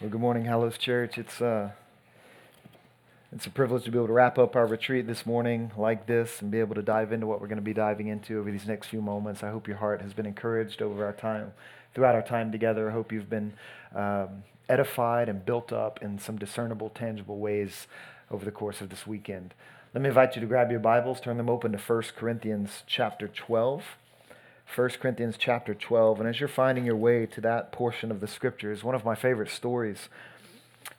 Well, good morning, Hallows Church. It's uh, it's a privilege to be able to wrap up our retreat this morning like this and be able to dive into what we're going to be diving into over these next few moments. I hope your heart has been encouraged over our time, throughout our time together. I hope you've been um, edified and built up in some discernible, tangible ways over the course of this weekend. Let me invite you to grab your Bibles, turn them open to 1 Corinthians chapter 12. 1 Corinthians chapter 12. And as you're finding your way to that portion of the scriptures, one of my favorite stories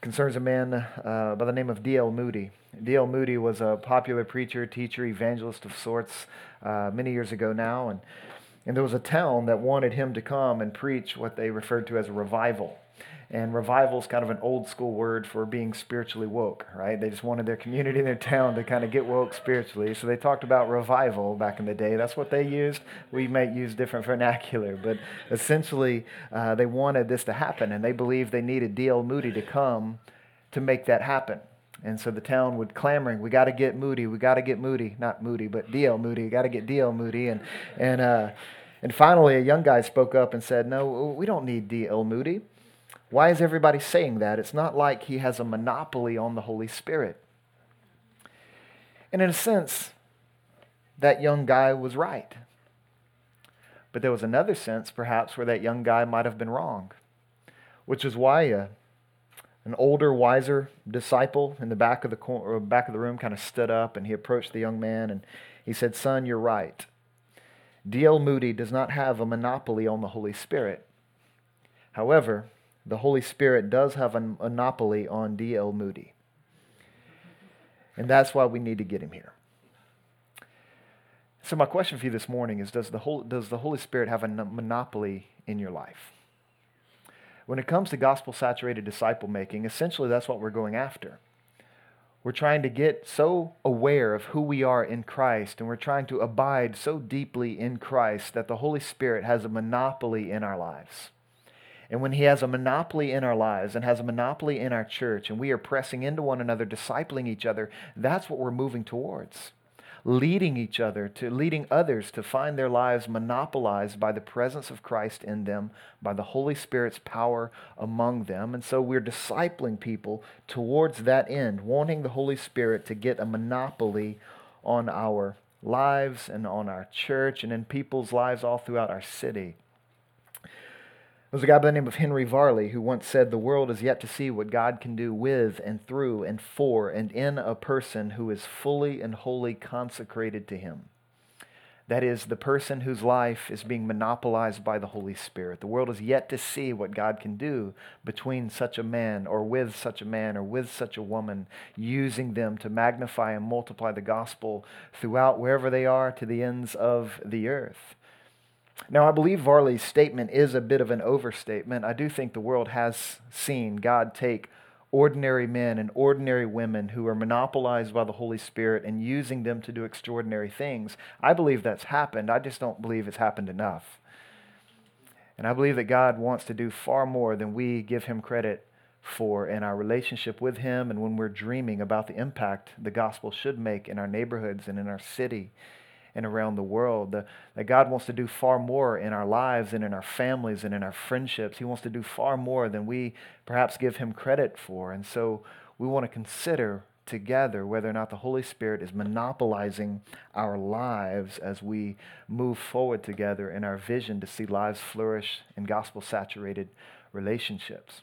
concerns a man uh, by the name of D.L. Moody. D.L. Moody was a popular preacher, teacher, evangelist of sorts uh, many years ago now. And, and there was a town that wanted him to come and preach what they referred to as a revival. And revival is kind of an old school word for being spiritually woke, right? They just wanted their community, their town to kind of get woke spiritually. So they talked about revival back in the day. That's what they used. We might use different vernacular, but essentially uh, they wanted this to happen, and they believed they needed D.L. Moody to come to make that happen. And so the town would clamoring, we got to get Moody, we got to get Moody, not Moody, but D.L. Moody, we got to get D.L. Moody. And, and, uh, and finally, a young guy spoke up and said, No, we don't need D.L. Moody. Why is everybody saying that? It's not like he has a monopoly on the Holy Spirit. And in a sense, that young guy was right. But there was another sense, perhaps, where that young guy might have been wrong, which is why uh, an older, wiser disciple in the back of the, cor- back of the room kind of stood up and he approached the young man and he said, Son, you're right. D.L. Moody does not have a monopoly on the Holy Spirit. However, the Holy Spirit does have a monopoly on D.L. Moody. And that's why we need to get him here. So, my question for you this morning is Does the, Holy, does the Holy Spirit have a monopoly in your life? When it comes to gospel saturated disciple making, essentially that's what we're going after. We're trying to get so aware of who we are in Christ, and we're trying to abide so deeply in Christ that the Holy Spirit has a monopoly in our lives. And when He has a monopoly in our lives and has a monopoly in our church, and we are pressing into one another, discipling each other, that's what we're moving towards. Leading each other to leading others to find their lives monopolized by the presence of Christ in them, by the Holy Spirit's power among them. And so we're discipling people towards that end, wanting the Holy Spirit to get a monopoly on our lives and on our church and in people's lives all throughout our city. There was a guy by the name of Henry Varley who once said, The world is yet to see what God can do with and through and for and in a person who is fully and wholly consecrated to Him. That is, the person whose life is being monopolized by the Holy Spirit. The world is yet to see what God can do between such a man or with such a man or with such a woman, using them to magnify and multiply the gospel throughout wherever they are to the ends of the earth. Now, I believe Varley's statement is a bit of an overstatement. I do think the world has seen God take ordinary men and ordinary women who are monopolized by the Holy Spirit and using them to do extraordinary things. I believe that's happened. I just don't believe it's happened enough. And I believe that God wants to do far more than we give him credit for in our relationship with him and when we're dreaming about the impact the gospel should make in our neighborhoods and in our city and around the world. The, that God wants to do far more in our lives and in our families and in our friendships. He wants to do far more than we perhaps give Him credit for. And so we want to consider together whether or not the Holy Spirit is monopolizing our lives as we move forward together in our vision to see lives flourish in gospel saturated relationships.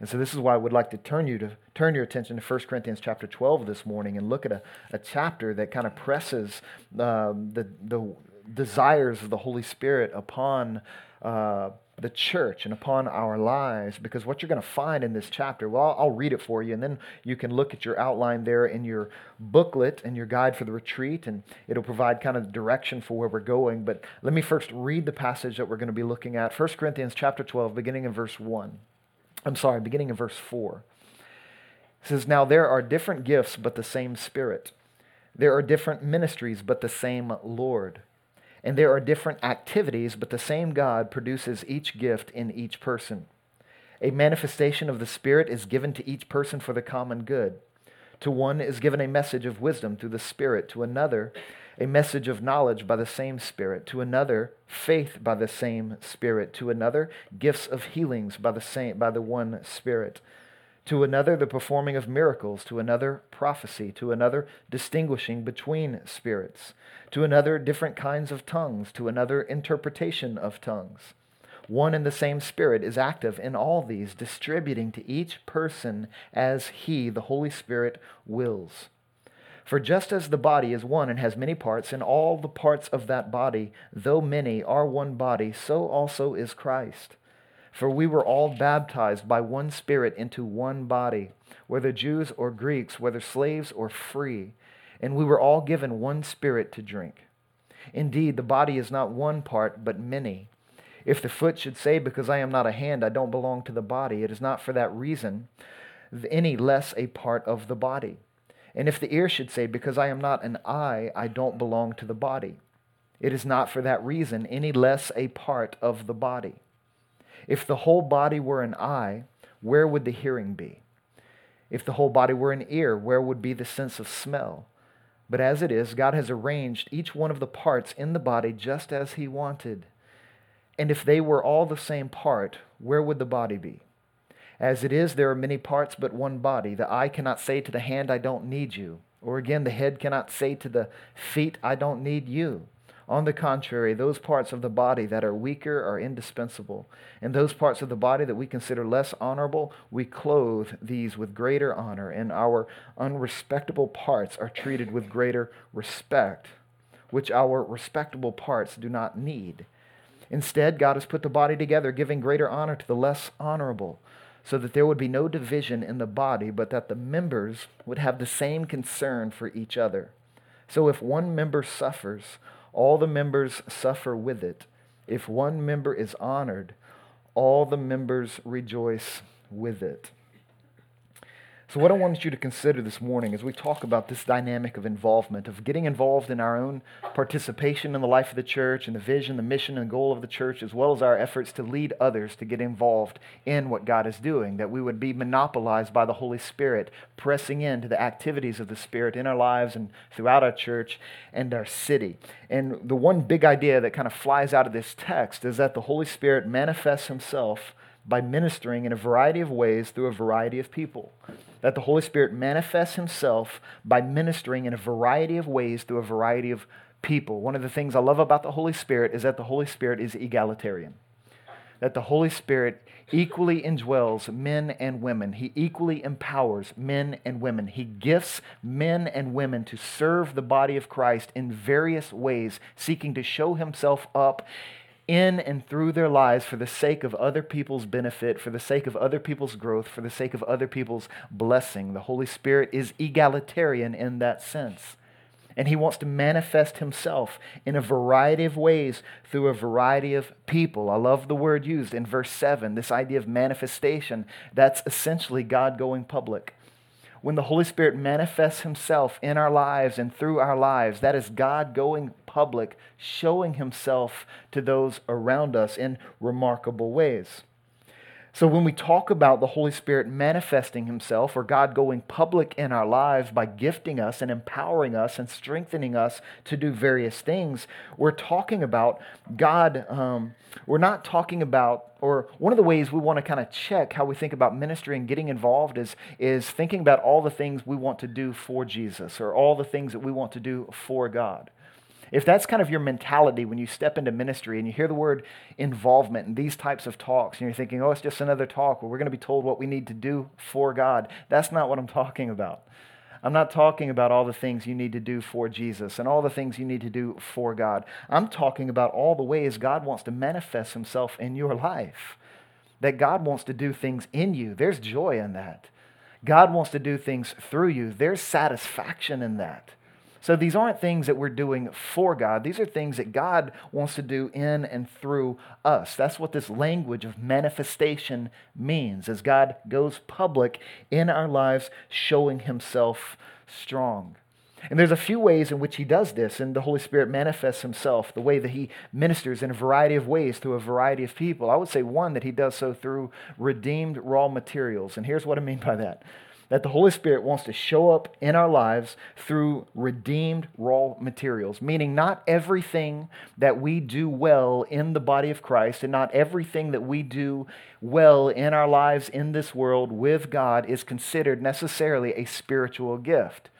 And so this is why I would like to turn you to turn your attention to 1 Corinthians chapter 12 this morning and look at a, a chapter that kind of presses um, the, the desires of the Holy Spirit upon uh, the church and upon our lives. Because what you're going to find in this chapter, well, I'll read it for you, and then you can look at your outline there in your booklet and your guide for the retreat, and it'll provide kind of direction for where we're going. But let me first read the passage that we're going to be looking at 1 Corinthians chapter 12, beginning in verse 1. I'm sorry, beginning in verse 4. It says, Now there are different gifts, but the same Spirit. There are different ministries, but the same Lord. And there are different activities, but the same God produces each gift in each person. A manifestation of the Spirit is given to each person for the common good. To one is given a message of wisdom through the Spirit, to another, a message of knowledge by the same Spirit, to another, faith by the same Spirit, to another, gifts of healings by the, same, by the one Spirit, to another, the performing of miracles, to another, prophecy, to another, distinguishing between spirits, to another, different kinds of tongues, to another, interpretation of tongues. One and the same Spirit is active in all these, distributing to each person as He, the Holy Spirit, wills. For just as the body is one and has many parts, and all the parts of that body, though many, are one body, so also is Christ. For we were all baptized by one Spirit into one body, whether Jews or Greeks, whether slaves or free, and we were all given one Spirit to drink. Indeed, the body is not one part, but many. If the foot should say, Because I am not a hand, I don't belong to the body, it is not for that reason any less a part of the body. And if the ear should say, Because I am not an eye, I don't belong to the body, it is not for that reason any less a part of the body. If the whole body were an eye, where would the hearing be? If the whole body were an ear, where would be the sense of smell? But as it is, God has arranged each one of the parts in the body just as He wanted. And if they were all the same part, where would the body be? As it is, there are many parts but one body. The eye cannot say to the hand, I don't need you. Or again, the head cannot say to the feet, I don't need you. On the contrary, those parts of the body that are weaker are indispensable. And those parts of the body that we consider less honorable, we clothe these with greater honor, and our unrespectable parts are treated with greater respect, which our respectable parts do not need. Instead, God has put the body together, giving greater honor to the less honorable, so that there would be no division in the body, but that the members would have the same concern for each other. So if one member suffers, all the members suffer with it. If one member is honored, all the members rejoice with it. So, what I wanted you to consider this morning as we talk about this dynamic of involvement, of getting involved in our own participation in the life of the church and the vision, the mission, and goal of the church, as well as our efforts to lead others to get involved in what God is doing, that we would be monopolized by the Holy Spirit, pressing into the activities of the Spirit in our lives and throughout our church and our city. And the one big idea that kind of flies out of this text is that the Holy Spirit manifests Himself by ministering in a variety of ways through a variety of people that the Holy Spirit manifests himself by ministering in a variety of ways through a variety of people. One of the things I love about the Holy Spirit is that the Holy Spirit is egalitarian. That the Holy Spirit equally indwells men and women. He equally empowers men and women. He gifts men and women to serve the body of Christ in various ways, seeking to show himself up in and through their lives for the sake of other people's benefit, for the sake of other people's growth, for the sake of other people's blessing. The Holy Spirit is egalitarian in that sense. And he wants to manifest himself in a variety of ways through a variety of people. I love the word used in verse 7, this idea of manifestation. That's essentially God going public when the Holy Spirit manifests himself in our lives and through our lives, that is God going public, showing himself to those around us in remarkable ways. So, when we talk about the Holy Spirit manifesting Himself or God going public in our lives by gifting us and empowering us and strengthening us to do various things, we're talking about God. Um, we're not talking about, or one of the ways we want to kind of check how we think about ministry and getting involved is, is thinking about all the things we want to do for Jesus or all the things that we want to do for God. If that's kind of your mentality when you step into ministry and you hear the word involvement in these types of talks, and you're thinking, oh, it's just another talk where we're going to be told what we need to do for God, that's not what I'm talking about. I'm not talking about all the things you need to do for Jesus and all the things you need to do for God. I'm talking about all the ways God wants to manifest himself in your life. That God wants to do things in you. There's joy in that. God wants to do things through you. There's satisfaction in that. So these aren't things that we're doing for God. These are things that God wants to do in and through us. That's what this language of manifestation means as God goes public in our lives, showing himself strong. And there's a few ways in which he does this, and the Holy Spirit manifests himself, the way that he ministers in a variety of ways to a variety of people. I would say one that he does so through redeemed raw materials. And here's what I mean by that that the Holy Spirit wants to show up in our lives through redeemed raw materials, meaning not everything that we do well in the body of Christ and not everything that we do well in our lives in this world with God is considered necessarily a spiritual gift.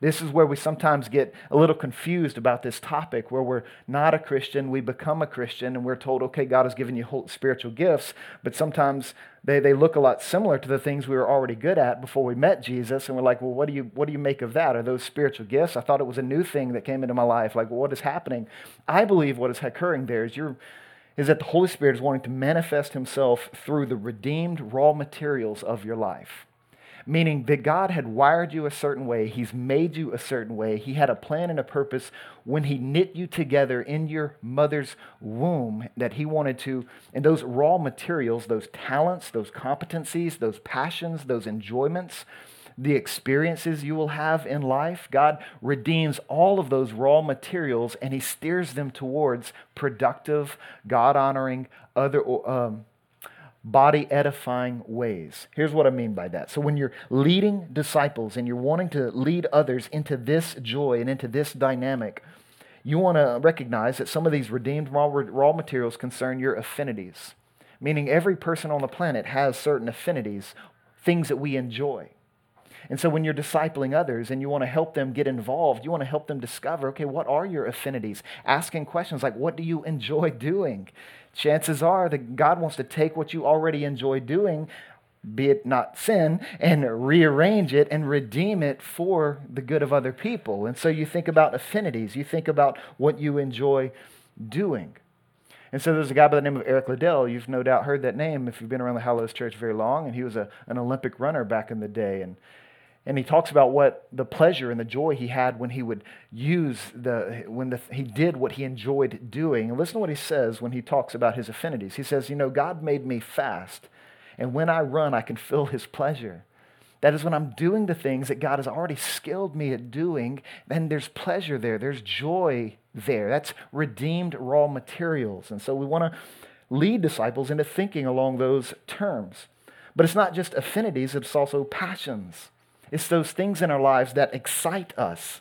This is where we sometimes get a little confused about this topic, where we're not a Christian, we become a Christian, and we're told, okay, God has given you spiritual gifts, but sometimes they, they look a lot similar to the things we were already good at before we met Jesus, and we're like, well, what do you what do you make of that? Are those spiritual gifts? I thought it was a new thing that came into my life. Like, what is happening? I believe what is occurring there is you're is that the Holy Spirit is wanting to manifest himself through the redeemed raw materials of your life meaning that God had wired you a certain way, He's made you a certain way, He had a plan and a purpose when He knit you together in your mother's womb that He wanted to, and those raw materials, those talents, those competencies, those passions, those enjoyments, the experiences you will have in life. God redeems all of those raw materials and He steers them towards productive, God honoring, other um, body edifying ways. Here's what I mean by that. So, when you're leading disciples and you're wanting to lead others into this joy and into this dynamic, you want to recognize that some of these redeemed raw, raw materials concern your affinities, meaning every person on the planet has certain affinities, things that we enjoy. And so when you're discipling others and you want to help them get involved, you want to help them discover, okay, what are your affinities? Asking questions like, what do you enjoy doing? Chances are that God wants to take what you already enjoy doing, be it not sin, and rearrange it and redeem it for the good of other people. And so you think about affinities, you think about what you enjoy doing. And so there's a guy by the name of Eric Liddell. You've no doubt heard that name if you've been around the Hallows Church very long. And he was a, an Olympic runner back in the day. And and he talks about what the pleasure and the joy he had when he would use the when the, he did what he enjoyed doing. And listen to what he says when he talks about his affinities. He says you know god made me fast and when i run i can feel his pleasure. That is when i'm doing the things that god has already skilled me at doing then there's pleasure there. There's joy there. That's redeemed raw materials. And so we want to lead disciples into thinking along those terms. But it's not just affinities it's also passions it's those things in our lives that excite us.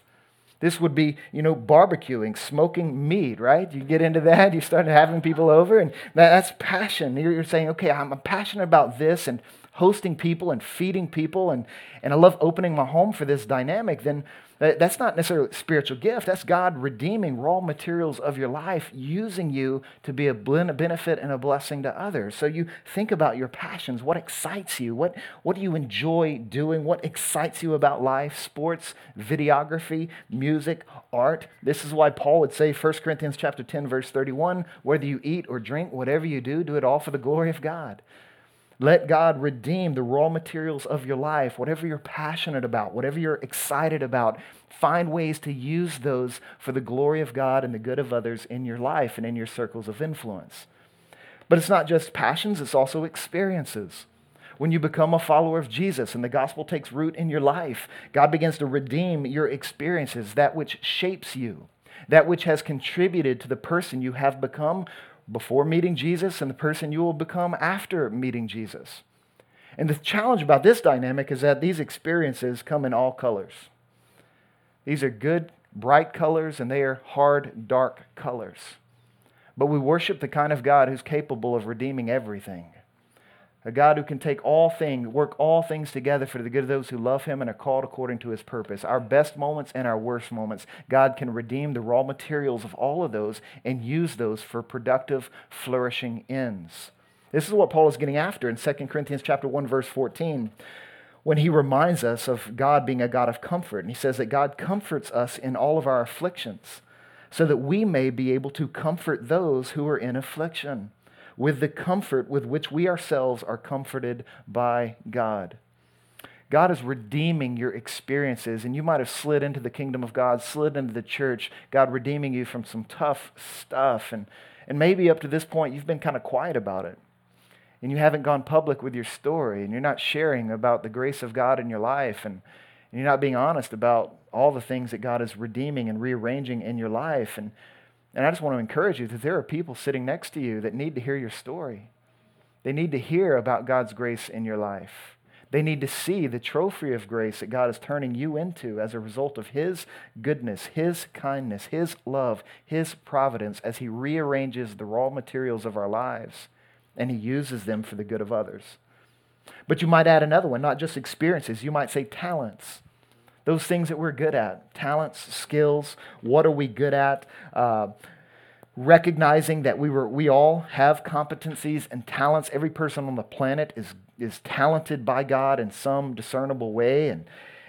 This would be, you know, barbecuing, smoking meat, right? You get into that, you start having people over, and that's passion. You're saying, okay, I'm passionate about this and hosting people and feeding people, and, and I love opening my home for this dynamic. Then Uh, that's not necessarily a spiritual gift. That's God redeeming raw materials of your life, using you to be a benefit and a blessing to others. So you think about your passions. What excites you? What, what do you enjoy doing? What excites you about life? Sports, videography, music, art. This is why Paul would say, 1 Corinthians chapter 10, verse 31, whether you eat or drink, whatever you do, do it all for the glory of God. Let God redeem the raw materials of your life, whatever you're passionate about, whatever you're excited about. Find ways to use those for the glory of God and the good of others in your life and in your circles of influence. But it's not just passions, it's also experiences. When you become a follower of Jesus and the gospel takes root in your life, God begins to redeem your experiences, that which shapes you, that which has contributed to the person you have become before meeting Jesus and the person you will become after meeting Jesus. And the challenge about this dynamic is that these experiences come in all colors. These are good, bright colors, and they are hard, dark colors. But we worship the kind of God who's capable of redeeming everything a God who can take all things, work all things together for the good of those who love him and are called according to his purpose. Our best moments and our worst moments, God can redeem the raw materials of all of those and use those for productive, flourishing ends. This is what Paul is getting after in 2 Corinthians chapter 1 verse 14 when he reminds us of God being a God of comfort. And he says that God comforts us in all of our afflictions so that we may be able to comfort those who are in affliction with the comfort with which we ourselves are comforted by God. God is redeeming your experiences, and you might have slid into the kingdom of God, slid into the church, God redeeming you from some tough stuff. And, and maybe up to this point, you've been kind of quiet about it. And you haven't gone public with your story, and you're not sharing about the grace of God in your life, and, and you're not being honest about all the things that God is redeeming and rearranging in your life. And and I just want to encourage you that there are people sitting next to you that need to hear your story. They need to hear about God's grace in your life. They need to see the trophy of grace that God is turning you into as a result of His goodness, His kindness, His love, His providence as He rearranges the raw materials of our lives and He uses them for the good of others. But you might add another one, not just experiences, you might say talents. Those things that we're good at talents, skills, what are we good at? Uh, recognizing that we, were, we all have competencies and talents. Every person on the planet is, is talented by God in some discernible way. And,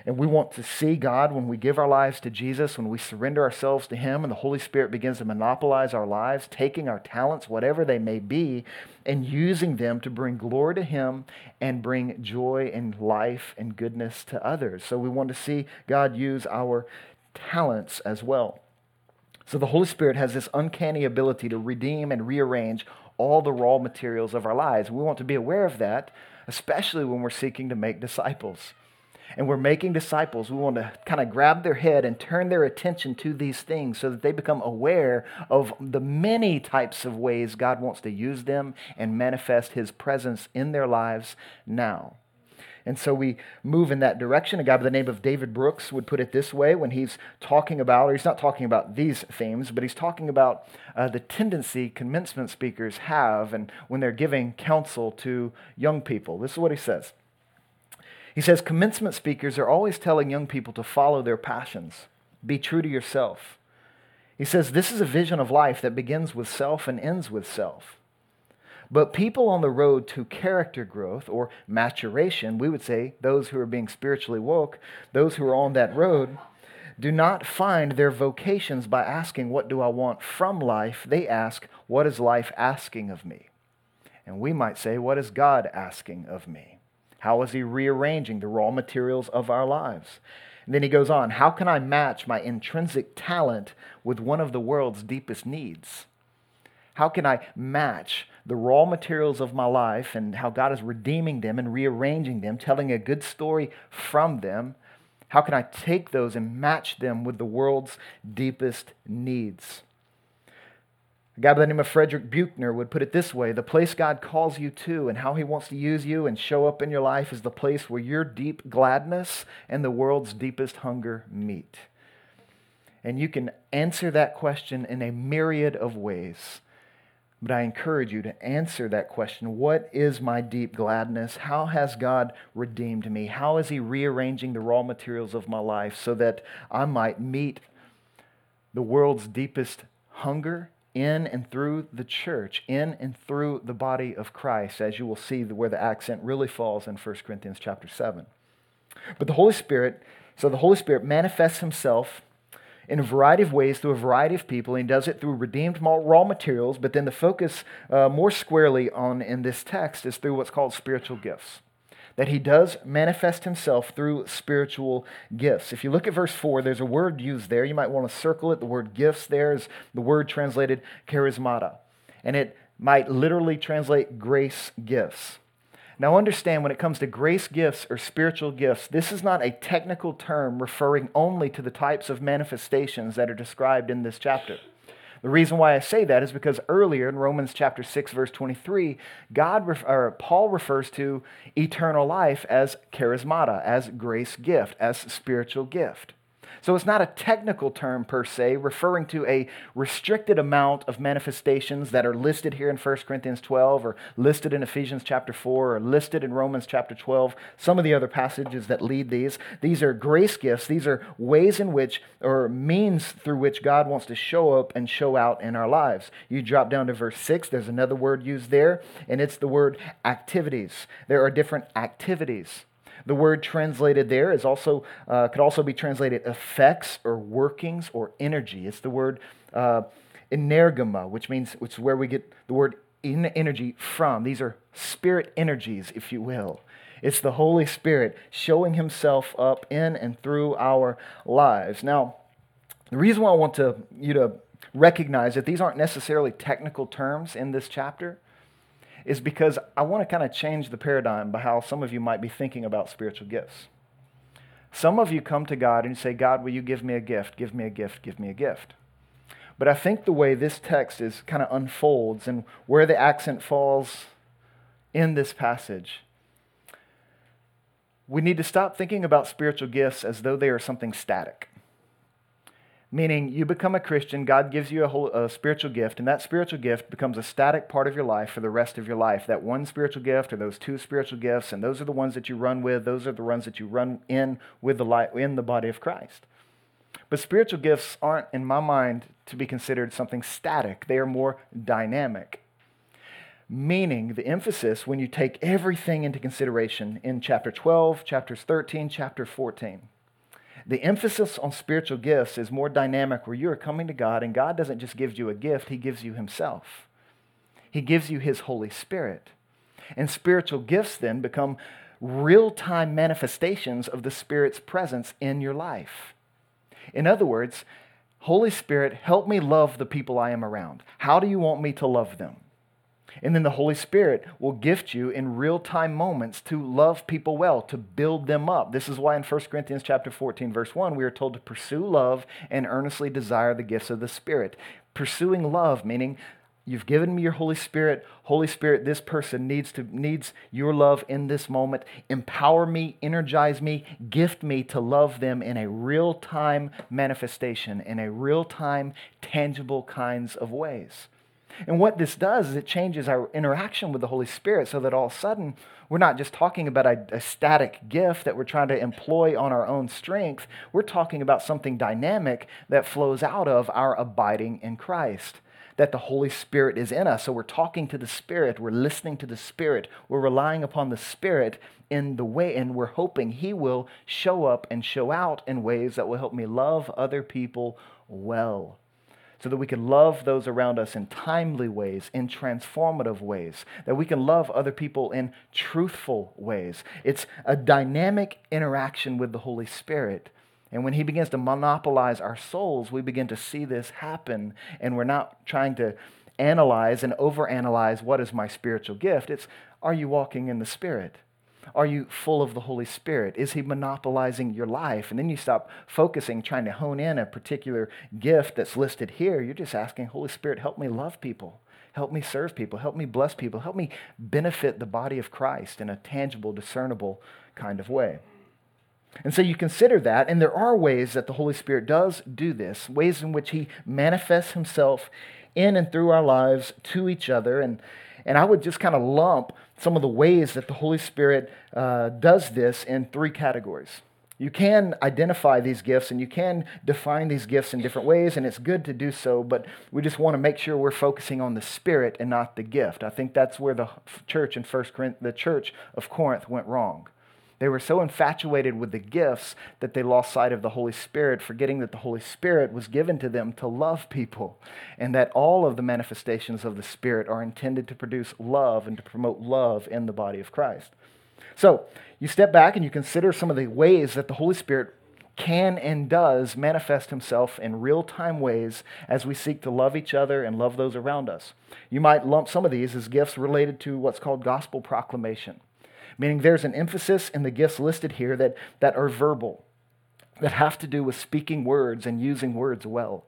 and we want to see God when we give our lives to Jesus, when we surrender ourselves to Him, and the Holy Spirit begins to monopolize our lives, taking our talents, whatever they may be, and using them to bring glory to Him and bring joy and life and goodness to others. So we want to see God use our talents as well. So the Holy Spirit has this uncanny ability to redeem and rearrange all the raw materials of our lives. We want to be aware of that, especially when we're seeking to make disciples. And we're making disciples. We want to kind of grab their head and turn their attention to these things so that they become aware of the many types of ways God wants to use them and manifest His presence in their lives now. And so we move in that direction. A guy by the name of David Brooks would put it this way when he's talking about, or he's not talking about these themes, but he's talking about uh, the tendency commencement speakers have and when they're giving counsel to young people. This is what he says. He says, Commencement speakers are always telling young people to follow their passions, be true to yourself. He says, This is a vision of life that begins with self and ends with self. But people on the road to character growth or maturation, we would say those who are being spiritually woke, those who are on that road, do not find their vocations by asking, What do I want from life? They ask, What is life asking of me? And we might say, What is God asking of me? How is He rearranging the raw materials of our lives? And then he goes on, How can I match my intrinsic talent with one of the world's deepest needs? How can I match the raw materials of my life and how God is redeeming them and rearranging them, telling a good story from them? How can I take those and match them with the world's deepest needs? A guy by the name of Frederick Buechner would put it this way The place God calls you to and how he wants to use you and show up in your life is the place where your deep gladness and the world's deepest hunger meet. And you can answer that question in a myriad of ways. But I encourage you to answer that question What is my deep gladness? How has God redeemed me? How is He rearranging the raw materials of my life so that I might meet the world's deepest hunger in and through the church, in and through the body of Christ, as you will see where the accent really falls in 1 Corinthians chapter 7. But the Holy Spirit, so the Holy Spirit manifests Himself in a variety of ways through a variety of people. And he does it through redeemed raw materials, but then the focus uh, more squarely on in this text is through what's called spiritual gifts. That he does manifest himself through spiritual gifts. If you look at verse 4, there's a word used there. You might want to circle it. The word gifts there is the word translated charismata. And it might literally translate grace gifts. Now, understand when it comes to grace gifts or spiritual gifts, this is not a technical term referring only to the types of manifestations that are described in this chapter. The reason why I say that is because earlier in Romans chapter 6 verse 23, God or Paul refers to eternal life as charismata, as grace gift, as spiritual gift. So it's not a technical term per se, referring to a restricted amount of manifestations that are listed here in 1 Corinthians 12 or listed in Ephesians chapter 4 or listed in Romans chapter 12, some of the other passages that lead these. These are grace gifts. These are ways in which, or means through which God wants to show up and show out in our lives. You drop down to verse 6, there's another word used there, and it's the word activities. There are different activities. The word translated there is also uh, could also be translated effects or workings or energy. It's the word uh, energema, which means which is where we get the word in energy from. These are spirit energies, if you will. It's the Holy Spirit showing Himself up in and through our lives. Now, the reason why I want to, you to recognize that these aren't necessarily technical terms in this chapter is because I want to kind of change the paradigm by how some of you might be thinking about spiritual gifts. Some of you come to God and you say, God, will you give me a gift? Give me a gift, give me a gift. But I think the way this text is kind of unfolds and where the accent falls in this passage we need to stop thinking about spiritual gifts as though they are something static. Meaning, you become a Christian, God gives you a, whole, a spiritual gift, and that spiritual gift becomes a static part of your life for the rest of your life. That one spiritual gift or those two spiritual gifts, and those are the ones that you run with, those are the ones that you run in with the light, in the body of Christ. But spiritual gifts aren't, in my mind, to be considered something static. They are more dynamic. Meaning, the emphasis when you take everything into consideration in chapter 12, chapters 13, chapter 14 the emphasis on spiritual gifts is more dynamic where you are coming to God and God doesn't just give you a gift, He gives you Himself. He gives you His Holy Spirit. And spiritual gifts then become real time manifestations of the Spirit's presence in your life. In other words, Holy Spirit, help me love the people I am around. How do you want me to love them? And then the Holy Spirit will gift you in real-time moments to love people well, to build them up. This is why in 1 Corinthians chapter 14 verse 1 we are told to pursue love and earnestly desire the gifts of the Spirit. Pursuing love meaning you've given me your Holy Spirit. Holy Spirit, this person needs to needs your love in this moment. Empower me, energize me, gift me to love them in a real-time manifestation, in a real-time tangible kinds of ways. And what this does is it changes our interaction with the Holy Spirit so that all of a sudden we're not just talking about a, a, static gift that we're trying to employ on our own strength. We're talking about something dynamic that flows out of our abiding in Christ. That the Holy Spirit is in us. So we're talking to the Spirit, we're listening to the Spirit, we're relying upon the Spirit in the way, and we're hoping He will show up and show out in ways that will help me love other people well so that we can love those around us in timely ways, in transformative ways, that we can love other people in truthful ways. It's a dynamic interaction with the Holy Spirit. And when He begins to monopolize our souls, we begin to see this happen, and we're not trying to analyze and overanalyze what is my spiritual gift. It's are you walking in the Spirit? Are you full of the Holy Spirit? Is He monopolizing your life? And then you stop focusing, trying to hone in a particular gift that's listed here. You're just asking, Holy Spirit, help me love people. Help me serve people. Help me bless people. Help me benefit the body of Christ in a tangible, discernible kind of way. And so you consider that, and there are ways that the Holy Spirit does do this, ways in which He manifests Himself in and through our lives to each other. And, and I would just kind of lump some of the ways that the Holy Spirit uh, does this in three categories. You can identify these gifts and you can define these gifts in different ways, and it's good to do so, but we just want to make sure we're focusing on the Spirit and not the gift. I think that's where the church in First Corinth, the church of Corinth went wrong. They were so infatuated with the gifts that they lost sight of the Holy Spirit, forgetting that the Holy Spirit was given to them to love people, and that all of the manifestations of the Spirit are intended to produce love and to promote love in the body of Christ. So, you step back and you consider some of the ways that the Holy Spirit can and does manifest himself in real time ways as we seek to love each other and love those around us. You might lump some of these as gifts related to what's called gospel proclamation meaning there's an emphasis in the gifts listed here that, that are verbal, that have to do with speaking words and using words well.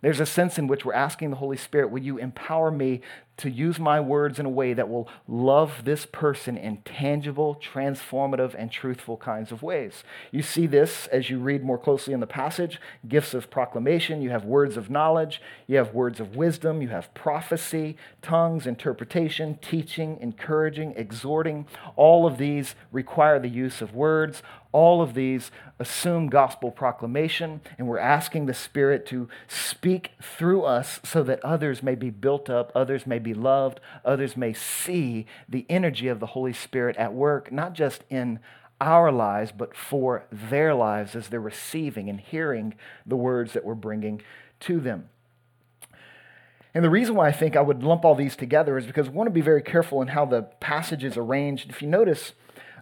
There's a sense in which we're asking the Holy Spirit, will you empower me to use my words in a way that will love this person in tangible, transformative, and truthful kinds of ways. You see this as you read more closely in the passage gifts of proclamation, you have words of knowledge, you have words of wisdom, you have prophecy, tongues, interpretation, teaching, encouraging, exhorting. All of these require the use of words. All of these assume gospel proclamation, and we're asking the Spirit to speak through us so that others may be built up, others may be loved, others may see the energy of the Holy Spirit at work, not just in our lives, but for their lives as they're receiving and hearing the words that we're bringing to them. And the reason why I think I would lump all these together is because we want to be very careful in how the passage is arranged. If you notice,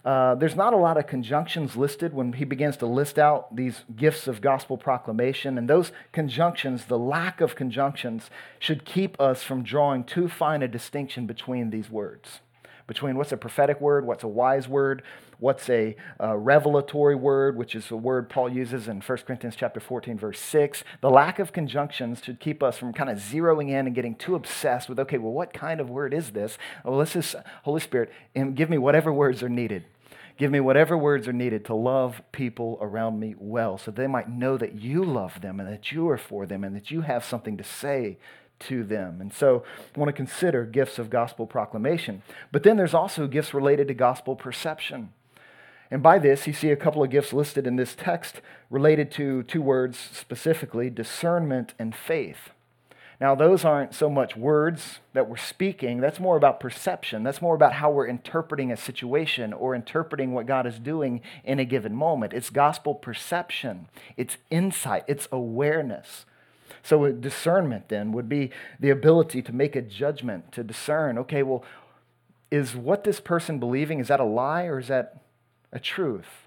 uh, there's not a lot of conjunctions listed when he begins to list out these gifts of gospel proclamation. And those conjunctions, the lack of conjunctions, should keep us from drawing too fine a distinction between these words. Between what's a prophetic word, what's a wise word, what's a uh, revelatory word, which is a word Paul uses in 1 Corinthians chapter 14, verse 6. The lack of conjunctions should keep us from kind of zeroing in and getting too obsessed with, okay, well, what kind of word is this? Well, let's just, Holy Spirit, give me whatever words are needed Give me whatever words are needed to love people around me well so they might know that you love them and that you are for them and that you have something to say to them. And so I want to consider gifts of gospel proclamation. But then there's also gifts related to gospel perception. And by this, you see a couple of gifts listed in this text related to two words specifically discernment and faith. Now, those aren't so much words that we're speaking, that's more about perception. That's more about how we're interpreting a situation or interpreting what God is doing in a given moment. It's gospel perception, it's insight, it's awareness. So, discernment then would be the ability to make a judgment, to discern, okay, well, is what this person believing, is that a lie or is that a truth?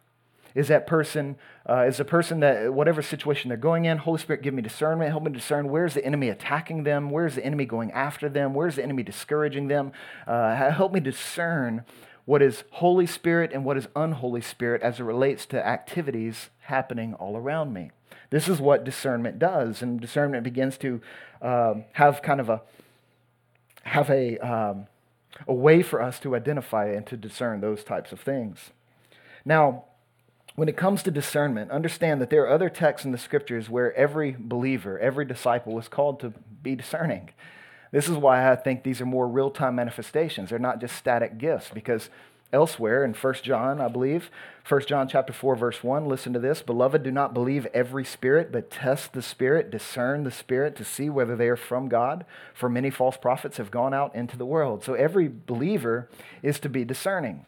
Is that person, uh, is the person that, whatever situation they're going in, Holy Spirit, give me discernment, help me discern where's the enemy attacking them, where's the enemy going after them, where's the enemy discouraging them. Uh, help me discern what is Holy Spirit and what is unholy Spirit as it relates to activities happening all around me. This is what discernment does, and discernment begins to um, have kind of a have a um, a way for us to identify and to discern those types of things. Now, when it comes to discernment, understand that there are other texts in the scriptures where every believer, every disciple was called to be discerning. This is why I think these are more real time manifestations. They're not just static gifts, because elsewhere in 1 John, I believe, 1 John chapter 4, verse 1, listen to this. Beloved, do not believe every spirit, but test the spirit, discern the spirit to see whether they are from God. For many false prophets have gone out into the world. So every believer is to be discerning.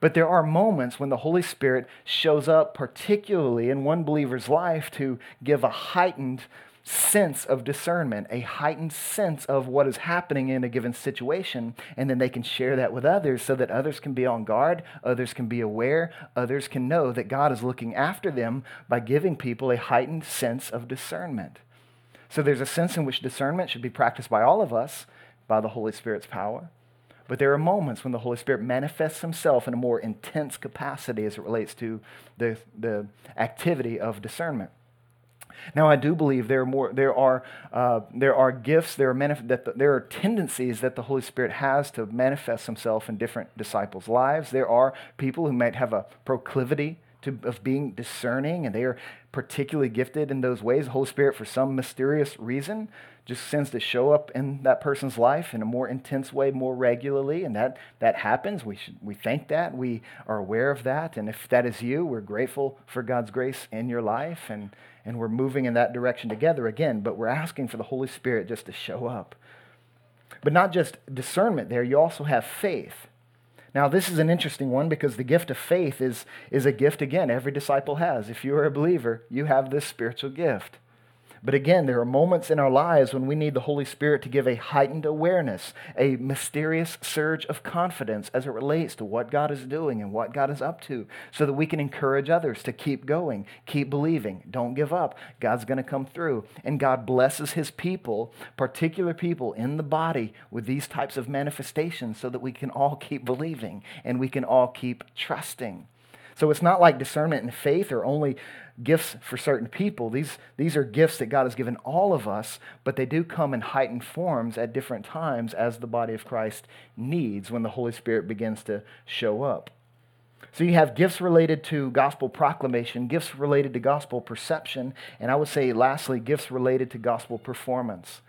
But there are moments when the Holy Spirit shows up, particularly in one believer's life, to give a heightened sense of discernment, a heightened sense of what is happening in a given situation, and then they can share that with others so that others can be on guard, others can be aware, others can know that God is looking after them by giving people a heightened sense of discernment. So there's a sense in which discernment should be practiced by all of us by the Holy Spirit's power. But there are moments when the Holy Spirit manifests himself in a more intense capacity as it relates to the, the activity of discernment. Now, I do believe there are more. There are uh, there are gifts. There are manif- that the, there are tendencies that the Holy Spirit has to manifest Himself in different disciples' lives. There are people who might have a proclivity to, of being discerning, and they are particularly gifted in those ways. The Holy Spirit, for some mysterious reason, just sends to show up in that person's life in a more intense way, more regularly, and that that happens. We should we thank that. We are aware of that, and if that is you, we're grateful for God's grace in your life, and and we're moving in that direction together again. But we're asking for the Holy Spirit just to show up. But not just discernment. There, you also have faith. Now, this is an interesting one because the gift of faith is, is a gift, again, every disciple has. If you are a believer, you have this spiritual gift. But again, there are moments in our lives when we need the Holy Spirit to give a heightened awareness, a mysterious surge of confidence as it relates to what God is doing and what God is up to, so that we can encourage others to keep going, keep believing, don't give up. God's going to come through. And God blesses his people, particular people in the body, with these types of manifestations so that we can all keep believing and we can all keep trusting. So it's not like discernment and faith are only gifts for certain people. These, these are gifts that God has given all of us, but they do come in heightened forms at different times as the body of Christ needs when the Holy Spirit begins to show up. So you have gifts related to gospel proclamation, gifts related to gospel perception, and I would say, lastly, gifts related to gospel performance.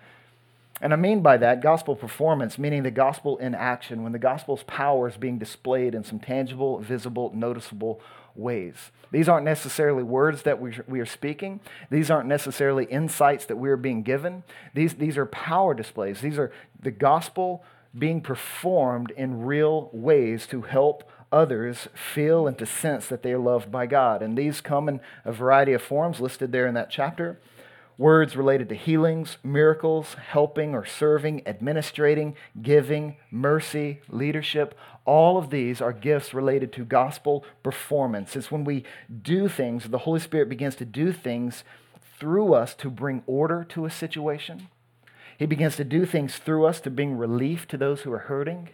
And I mean by that gospel performance, meaning the gospel in action, when the gospel's power is being displayed in some tangible, visible, noticeable ways. These aren't necessarily words that we, we are speaking. These aren't necessarily insights that we are being given. These, these are power displays. These are the gospel being performed in real ways to help others feel and to sense that they are loved by God. And these come in a variety of forms listed there in that chapter. Words related to healings, miracles, helping or serving, administrating, giving, mercy, leadership. All of these are gifts related to gospel performance. It's when we do things, the Holy Spirit begins to do things through us to bring order to a situation. He begins to do things through us to bring relief to those who are hurting.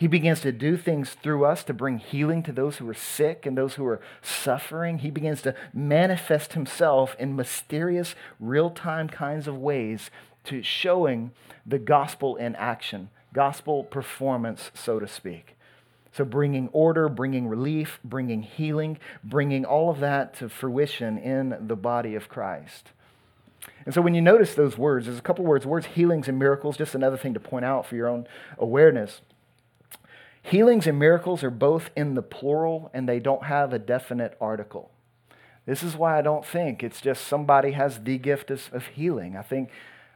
He begins to do things through us to bring healing to those who are sick and those who are suffering. He begins to manifest himself in mysterious, real time kinds of ways to showing the gospel in action, gospel performance, so to speak. So, bringing order, bringing relief, bringing healing, bringing all of that to fruition in the body of Christ. And so, when you notice those words, there's a couple words words healings and miracles, just another thing to point out for your own awareness. Healings and miracles are both in the plural and they don't have a definite article. This is why I don't think it's just somebody has the gift of, of healing. I think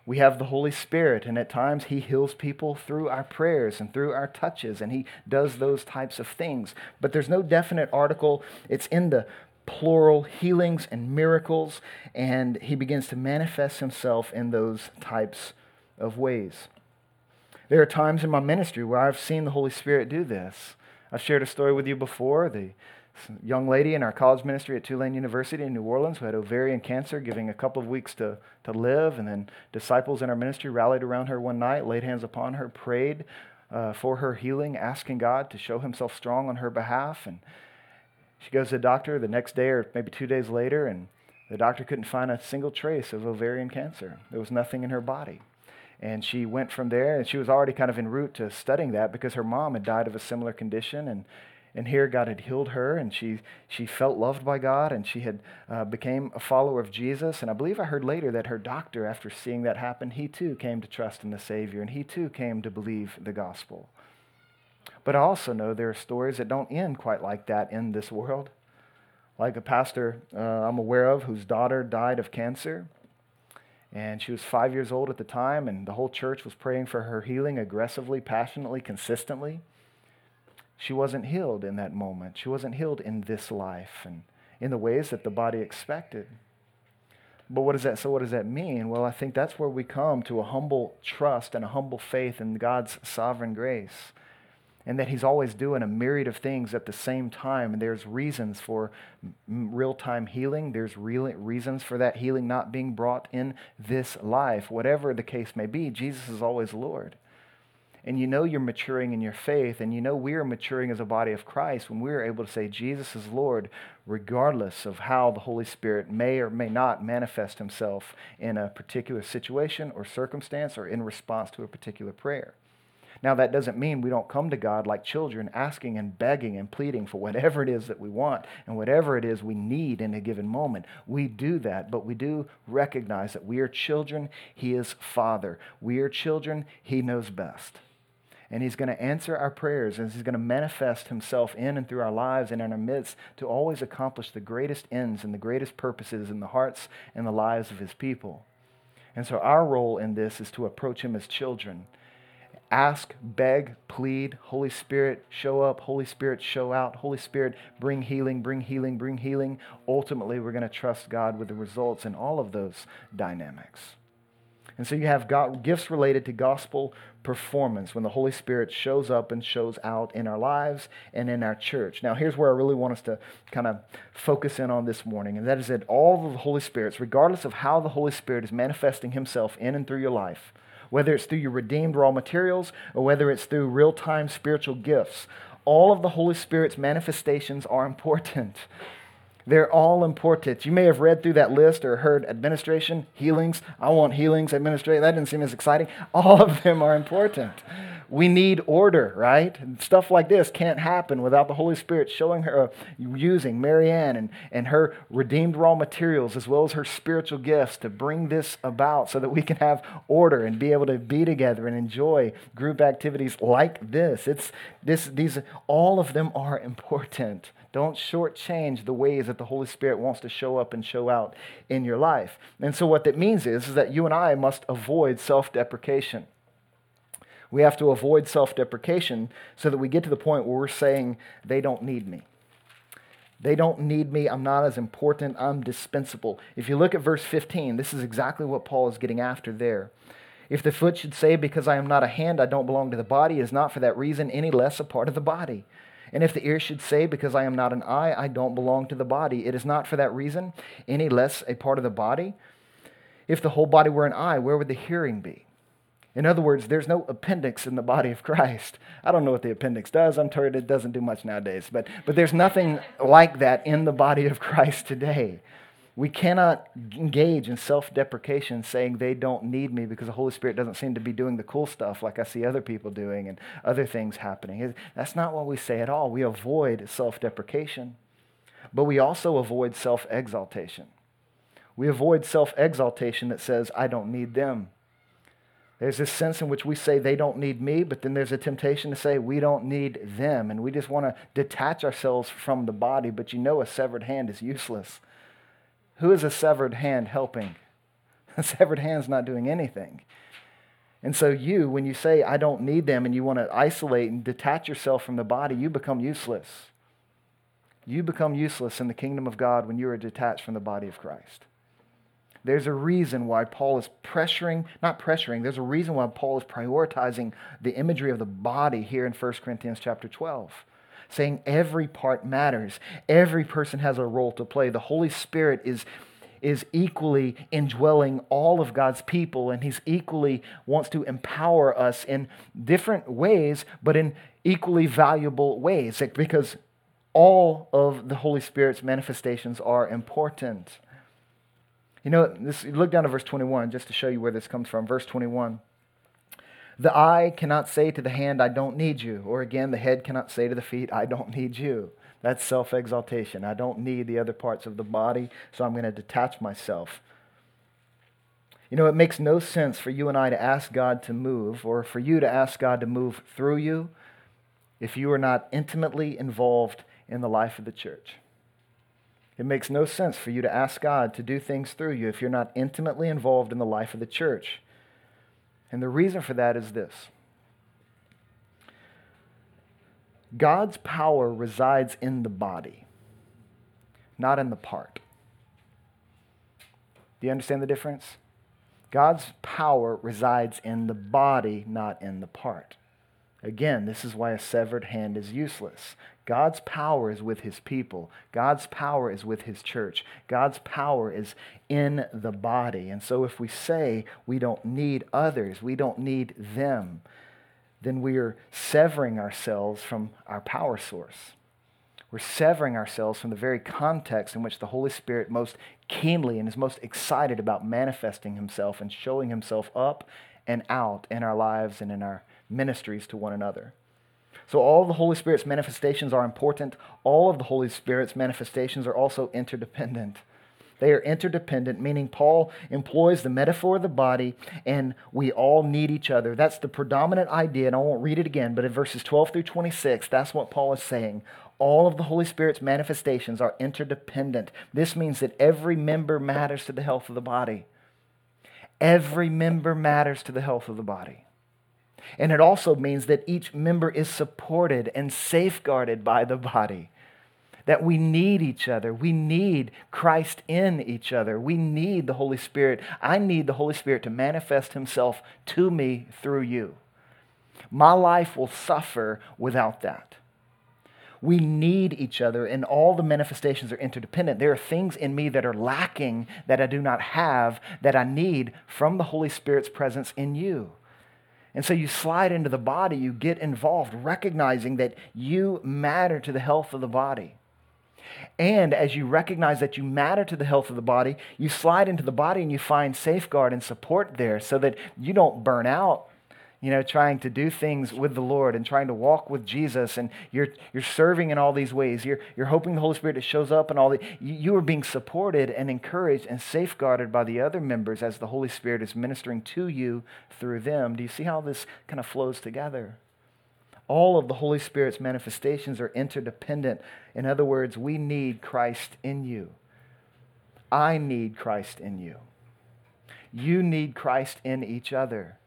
we have the Holy Spirit, and at times He heals people through our prayers and through our touches, and He does those types of things. But there's no definite article. It's in the plural healings and miracles, and He begins to manifest Himself in those types of ways. There are times in my ministry where I've seen the Holy Spirit do this. I've shared a story with you before. The young lady in our college ministry at Tulane University in New Orleans who had ovarian cancer, giving a couple of weeks to, to live. And then disciples in our ministry rallied around her one night, laid hands upon her, prayed uh, for her healing, asking God to show himself strong on her behalf. And she goes to the doctor the next day or maybe two days later, and the doctor couldn't find a single trace of ovarian cancer. There was nothing in her body. And she went from there, and she was already kind of en route to studying that because her mom had died of a similar condition. And and here God had healed her, and she, she felt loved by God, and she had uh, became a follower of Jesus. And I believe I heard later that her doctor, after seeing that happen, he too came to trust in the Savior, and he too came to believe the gospel. But I also know there are stories that don't end quite like that in this world. Like a pastor uh, I'm aware of whose daughter died of cancer. And she was five years old at the time, and the whole church was praying for her healing aggressively, passionately, consistently she wasn't healed in that moment. She wasn't healed in this life and in the ways that the body expected. But what does that so what does that mean? Well, I think that's where we come to a humble trust and a humble faith in God's sovereign grace. And that he's always doing a myriad of things at the same time. And there's reasons for real time healing. There's real reasons for that healing not being brought in this life. Whatever the case may be, Jesus is always Lord and you know you're maturing in your faith, and you know we are maturing as a body of Christ when we are able to say Jesus is Lord, regardless of how the Holy Spirit may or may not manifest himself in a particular situation or circumstance or in response to a particular prayer. Now, that doesn't mean we don't come to God like children, asking and begging and pleading for whatever it is that we want and whatever it is we need in a given moment. We do that, but we do recognize that we are children. He is Father. We are children. He knows best and He's going to answer our prayers, and He's going to manifest Himself in and through our lives and in our midst to always accomplish the greatest ends and the greatest purposes in the hearts and the lives of His people. And so, our role in this is to approach Him as children. Ask, beg, plead, Holy Spirit, show up, Holy Spirit, show out, Holy Spirit, bring healing, bring healing, bring healing. Ultimately, we're going to trust God with the results in all of those dynamics. And so you have God, gifts related to gospel performance when the Holy Spirit shows up and shows out in our lives and in our church. Now, here's where I really want us to kind of focus in on this morning, and that is that all of the Holy Spirits, regardless of how the Holy Spirit is manifesting himself in and through your life, whether it's through your redeemed raw materials or whether it's through real time spiritual gifts, all of the Holy Spirit's manifestations are important. They're all important. You may have read through that list or heard administration, healings. I want healings, administration. That didn't seem as exciting. All of them are important. We need order, right? Stuff like this can't happen without the Holy Spirit showing her, uh, using Marianne and, and her redeemed raw materials as well as her spiritual gifts to bring this about so that we can have order and be able to be together and enjoy group activities like this. It's this, these, all of them are important. Don't shortchange the ways that the Holy Spirit wants to show up and show out in your life. And so, what that means is, is that you and I must avoid self deprecation. We have to avoid self deprecation so that we get to the point where we're saying, they don't need me. They don't need me. I'm not as important. I'm dispensable. If you look at verse 15, this is exactly what Paul is getting after there. If the foot should say, Because I am not a hand, I don't belong to the body, is not for that reason any less a part of the body. And if the ear should say, Because I am not an eye, I don't belong to the body, it is not for that reason any less a part of the body. If the whole body were an eye, where would the hearing be? In other words, there's no appendix in the body of Christ. I don't know what the appendix does. I'm told it doesn't do much nowadays, but, but there's nothing like that in the body of Christ today. We cannot engage in self deprecation saying they don't need me because the Holy Spirit doesn't seem to be doing the cool stuff like I see other people doing and other things happening. That's not what we say at all. We avoid self deprecation, but we also avoid self exaltation. We avoid self exaltation that says, I don't need them. There's this sense in which we say they don't need me, but then there's a temptation to say we don't need them. And we just want to detach ourselves from the body, but you know a severed hand is useless. Who is a severed hand helping? A severed hand's not doing anything. And so, you, when you say, I don't need them, and you want to isolate and detach yourself from the body, you become useless. You become useless in the kingdom of God when you are detached from the body of Christ. There's a reason why Paul is pressuring, not pressuring, there's a reason why Paul is prioritizing the imagery of the body here in 1 Corinthians chapter 12 saying every part matters. Every person has a role to play. The Holy Spirit is, is equally indwelling all of God's people, and He's equally wants to empower us in different ways, but in equally valuable ways, because all of the Holy Spirit's manifestations are important. You know, this, look down to verse 21 just to show you where this comes from. Verse 21. The eye cannot say to the hand, I don't need you. Or again, the head cannot say to the feet, I don't need you. That's self exaltation. I don't need the other parts of the body, so I'm going to detach myself. You know, it makes no sense for you and I to ask God to move or for you to ask God to move through you if you are not intimately involved in the life of the church. It makes no sense for you to ask God to do things through you if you're not intimately involved in the life of the church. And the reason for that is this God's power resides in the body, not in the part. Do you understand the difference? God's power resides in the body, not in the part. Again, this is why a severed hand is useless. God's power is with his people. God's power is with his church. God's power is in the body. And so if we say we don't need others, we don't need them, then we are severing ourselves from our power source. We're severing ourselves from the very context in which the Holy Spirit most keenly and is most excited about manifesting himself and showing himself up and out in our lives and in our ministries to one another. So, all of the Holy Spirit's manifestations are important. All of the Holy Spirit's manifestations are also interdependent. They are interdependent, meaning Paul employs the metaphor of the body, and we all need each other. That's the predominant idea, and I won't read it again, but in verses 12 through 26, that's what Paul is saying. All of the Holy Spirit's manifestations are interdependent. This means that every member matters to the health of the body. Every member matters to the health of the body. And it also means that each member is supported and safeguarded by the body. That we need each other. We need Christ in each other. We need the Holy Spirit. I need the Holy Spirit to manifest Himself to me through you. My life will suffer without that. We need each other, and all the manifestations are interdependent. There are things in me that are lacking that I do not have that I need from the Holy Spirit's presence in you. And so you slide into the body, you get involved, recognizing that you matter to the health of the body. And as you recognize that you matter to the health of the body, you slide into the body and you find safeguard and support there so that you don't burn out you know, trying to do things with the Lord and trying to walk with Jesus, and you're, you're serving in all these ways. You're, you're hoping the Holy Spirit shows up and all the, you, you are being supported and encouraged and safeguarded by the other members as the Holy Spirit is ministering to you through them. Do you see how this kind of flows together? All of the Holy Spirit's manifestations are interdependent. In other words, we need Christ in you. I need Christ in you. You need Christ in each other.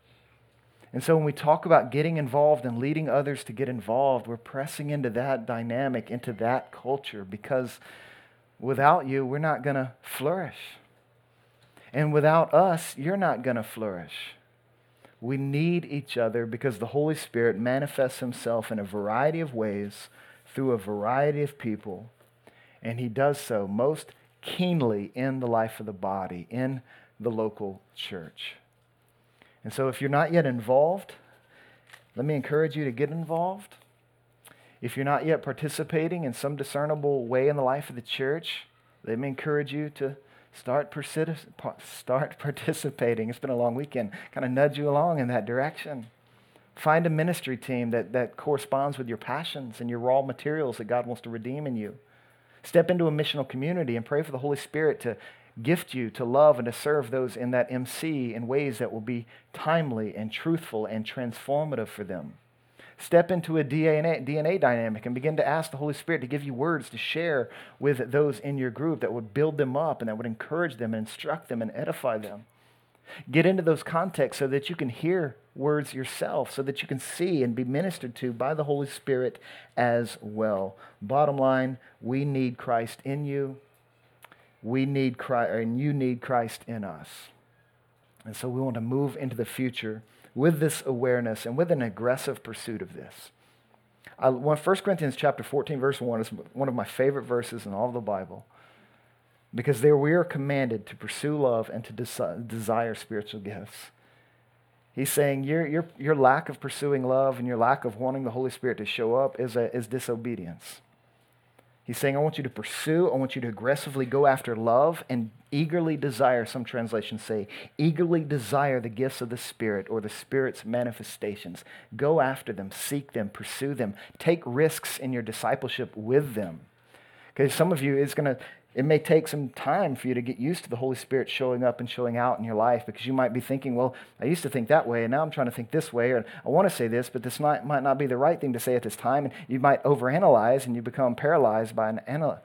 And so when we talk about getting involved and leading others to get involved, we're pressing into that dynamic, into that culture, because without you, we're not going to flourish. And without us, you're not going to flourish. We need each other because the Holy Spirit manifests himself in a variety of ways through a variety of people. And he does so most keenly in the life of the body, in the local church. And so, if you're not yet involved, let me encourage you to get involved. If you're not yet participating in some discernible way in the life of the church, let me encourage you to Start, persi- start participating. It's been a long weekend. Kind of nudge you along in that direction. Find a ministry team that, that corresponds with your passions and your raw materials that God wants to redeem in you. Step into a missional community and pray for the Holy Spirit to gift you to love and to serve those in that MC in ways that will be timely and truthful and transformative for them. Step into a DNA, DNA dynamic and begin to ask the Holy Spirit to give you words to share with those in your group that would build them up and that would encourage them and instruct them and edify them. Get into those contexts so that you can hear words yourself, so that you can see and be ministered to by the Holy Spirit as well. Bottom line, we need Christ in you. We need Christ, and you need Christ in us. And so we want to move into the future with this awareness and with an aggressive pursuit of this. I, 1 Corinthians chapter 14, verse 1 is one of my favorite verses in all of the Bible because there we are commanded to pursue love and to desi- desire spiritual gifts. He's saying your, your, your lack of pursuing love and your lack of wanting the Holy Spirit to show up is, a, is disobedience. He's saying, I want you to pursue, I want you to aggressively go after love and eagerly desire, some translations say, eagerly desire the gifts of the Spirit or the Spirit's manifestations. Go after them, seek them, pursue them, take risks in your discipleship with them. Because some of you, it's going to it may take some time for you to get used to the Holy Spirit showing up and showing out in your life because you might be thinking, well, I used to think that way, and now I'm trying to think this way, or I want to say this, but this might, might not be the right thing to say at this time. And you might overanalyze and you become paralyzed by an anal-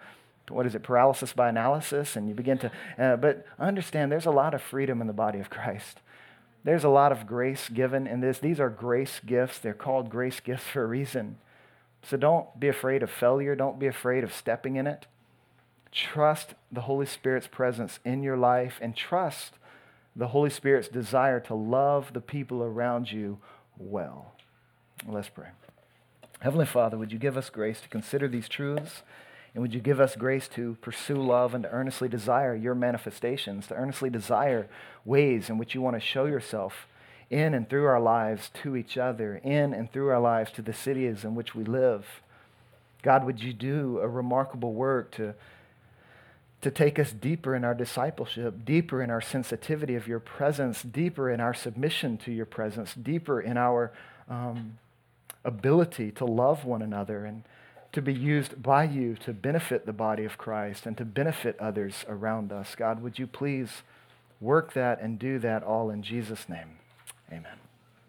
what is it, paralysis by analysis, and you begin to. Uh, but understand there's a lot of freedom in the body of Christ. There's a lot of grace given in this. These are grace gifts. They're called grace gifts for a reason. So don't be afraid of failure. Don't be afraid of stepping in it. Trust the Holy Spirit's presence in your life and trust the Holy Spirit's desire to love the people around you well. Let's pray. Heavenly Father, would you give us grace to consider these truths? And would you give us grace to pursue love and to earnestly desire your manifestations, to earnestly desire ways in which you want to show yourself in and through our lives to each other, in and through our lives to the cities in which we live? God, would you do a remarkable work to to take us deeper in our discipleship, deeper in our sensitivity of your presence, deeper in our submission to your presence, deeper in our um, ability to love one another and to be used by you to benefit the body of Christ and to benefit others around us. God, would you please work that and do that all in Jesus' name? Amen.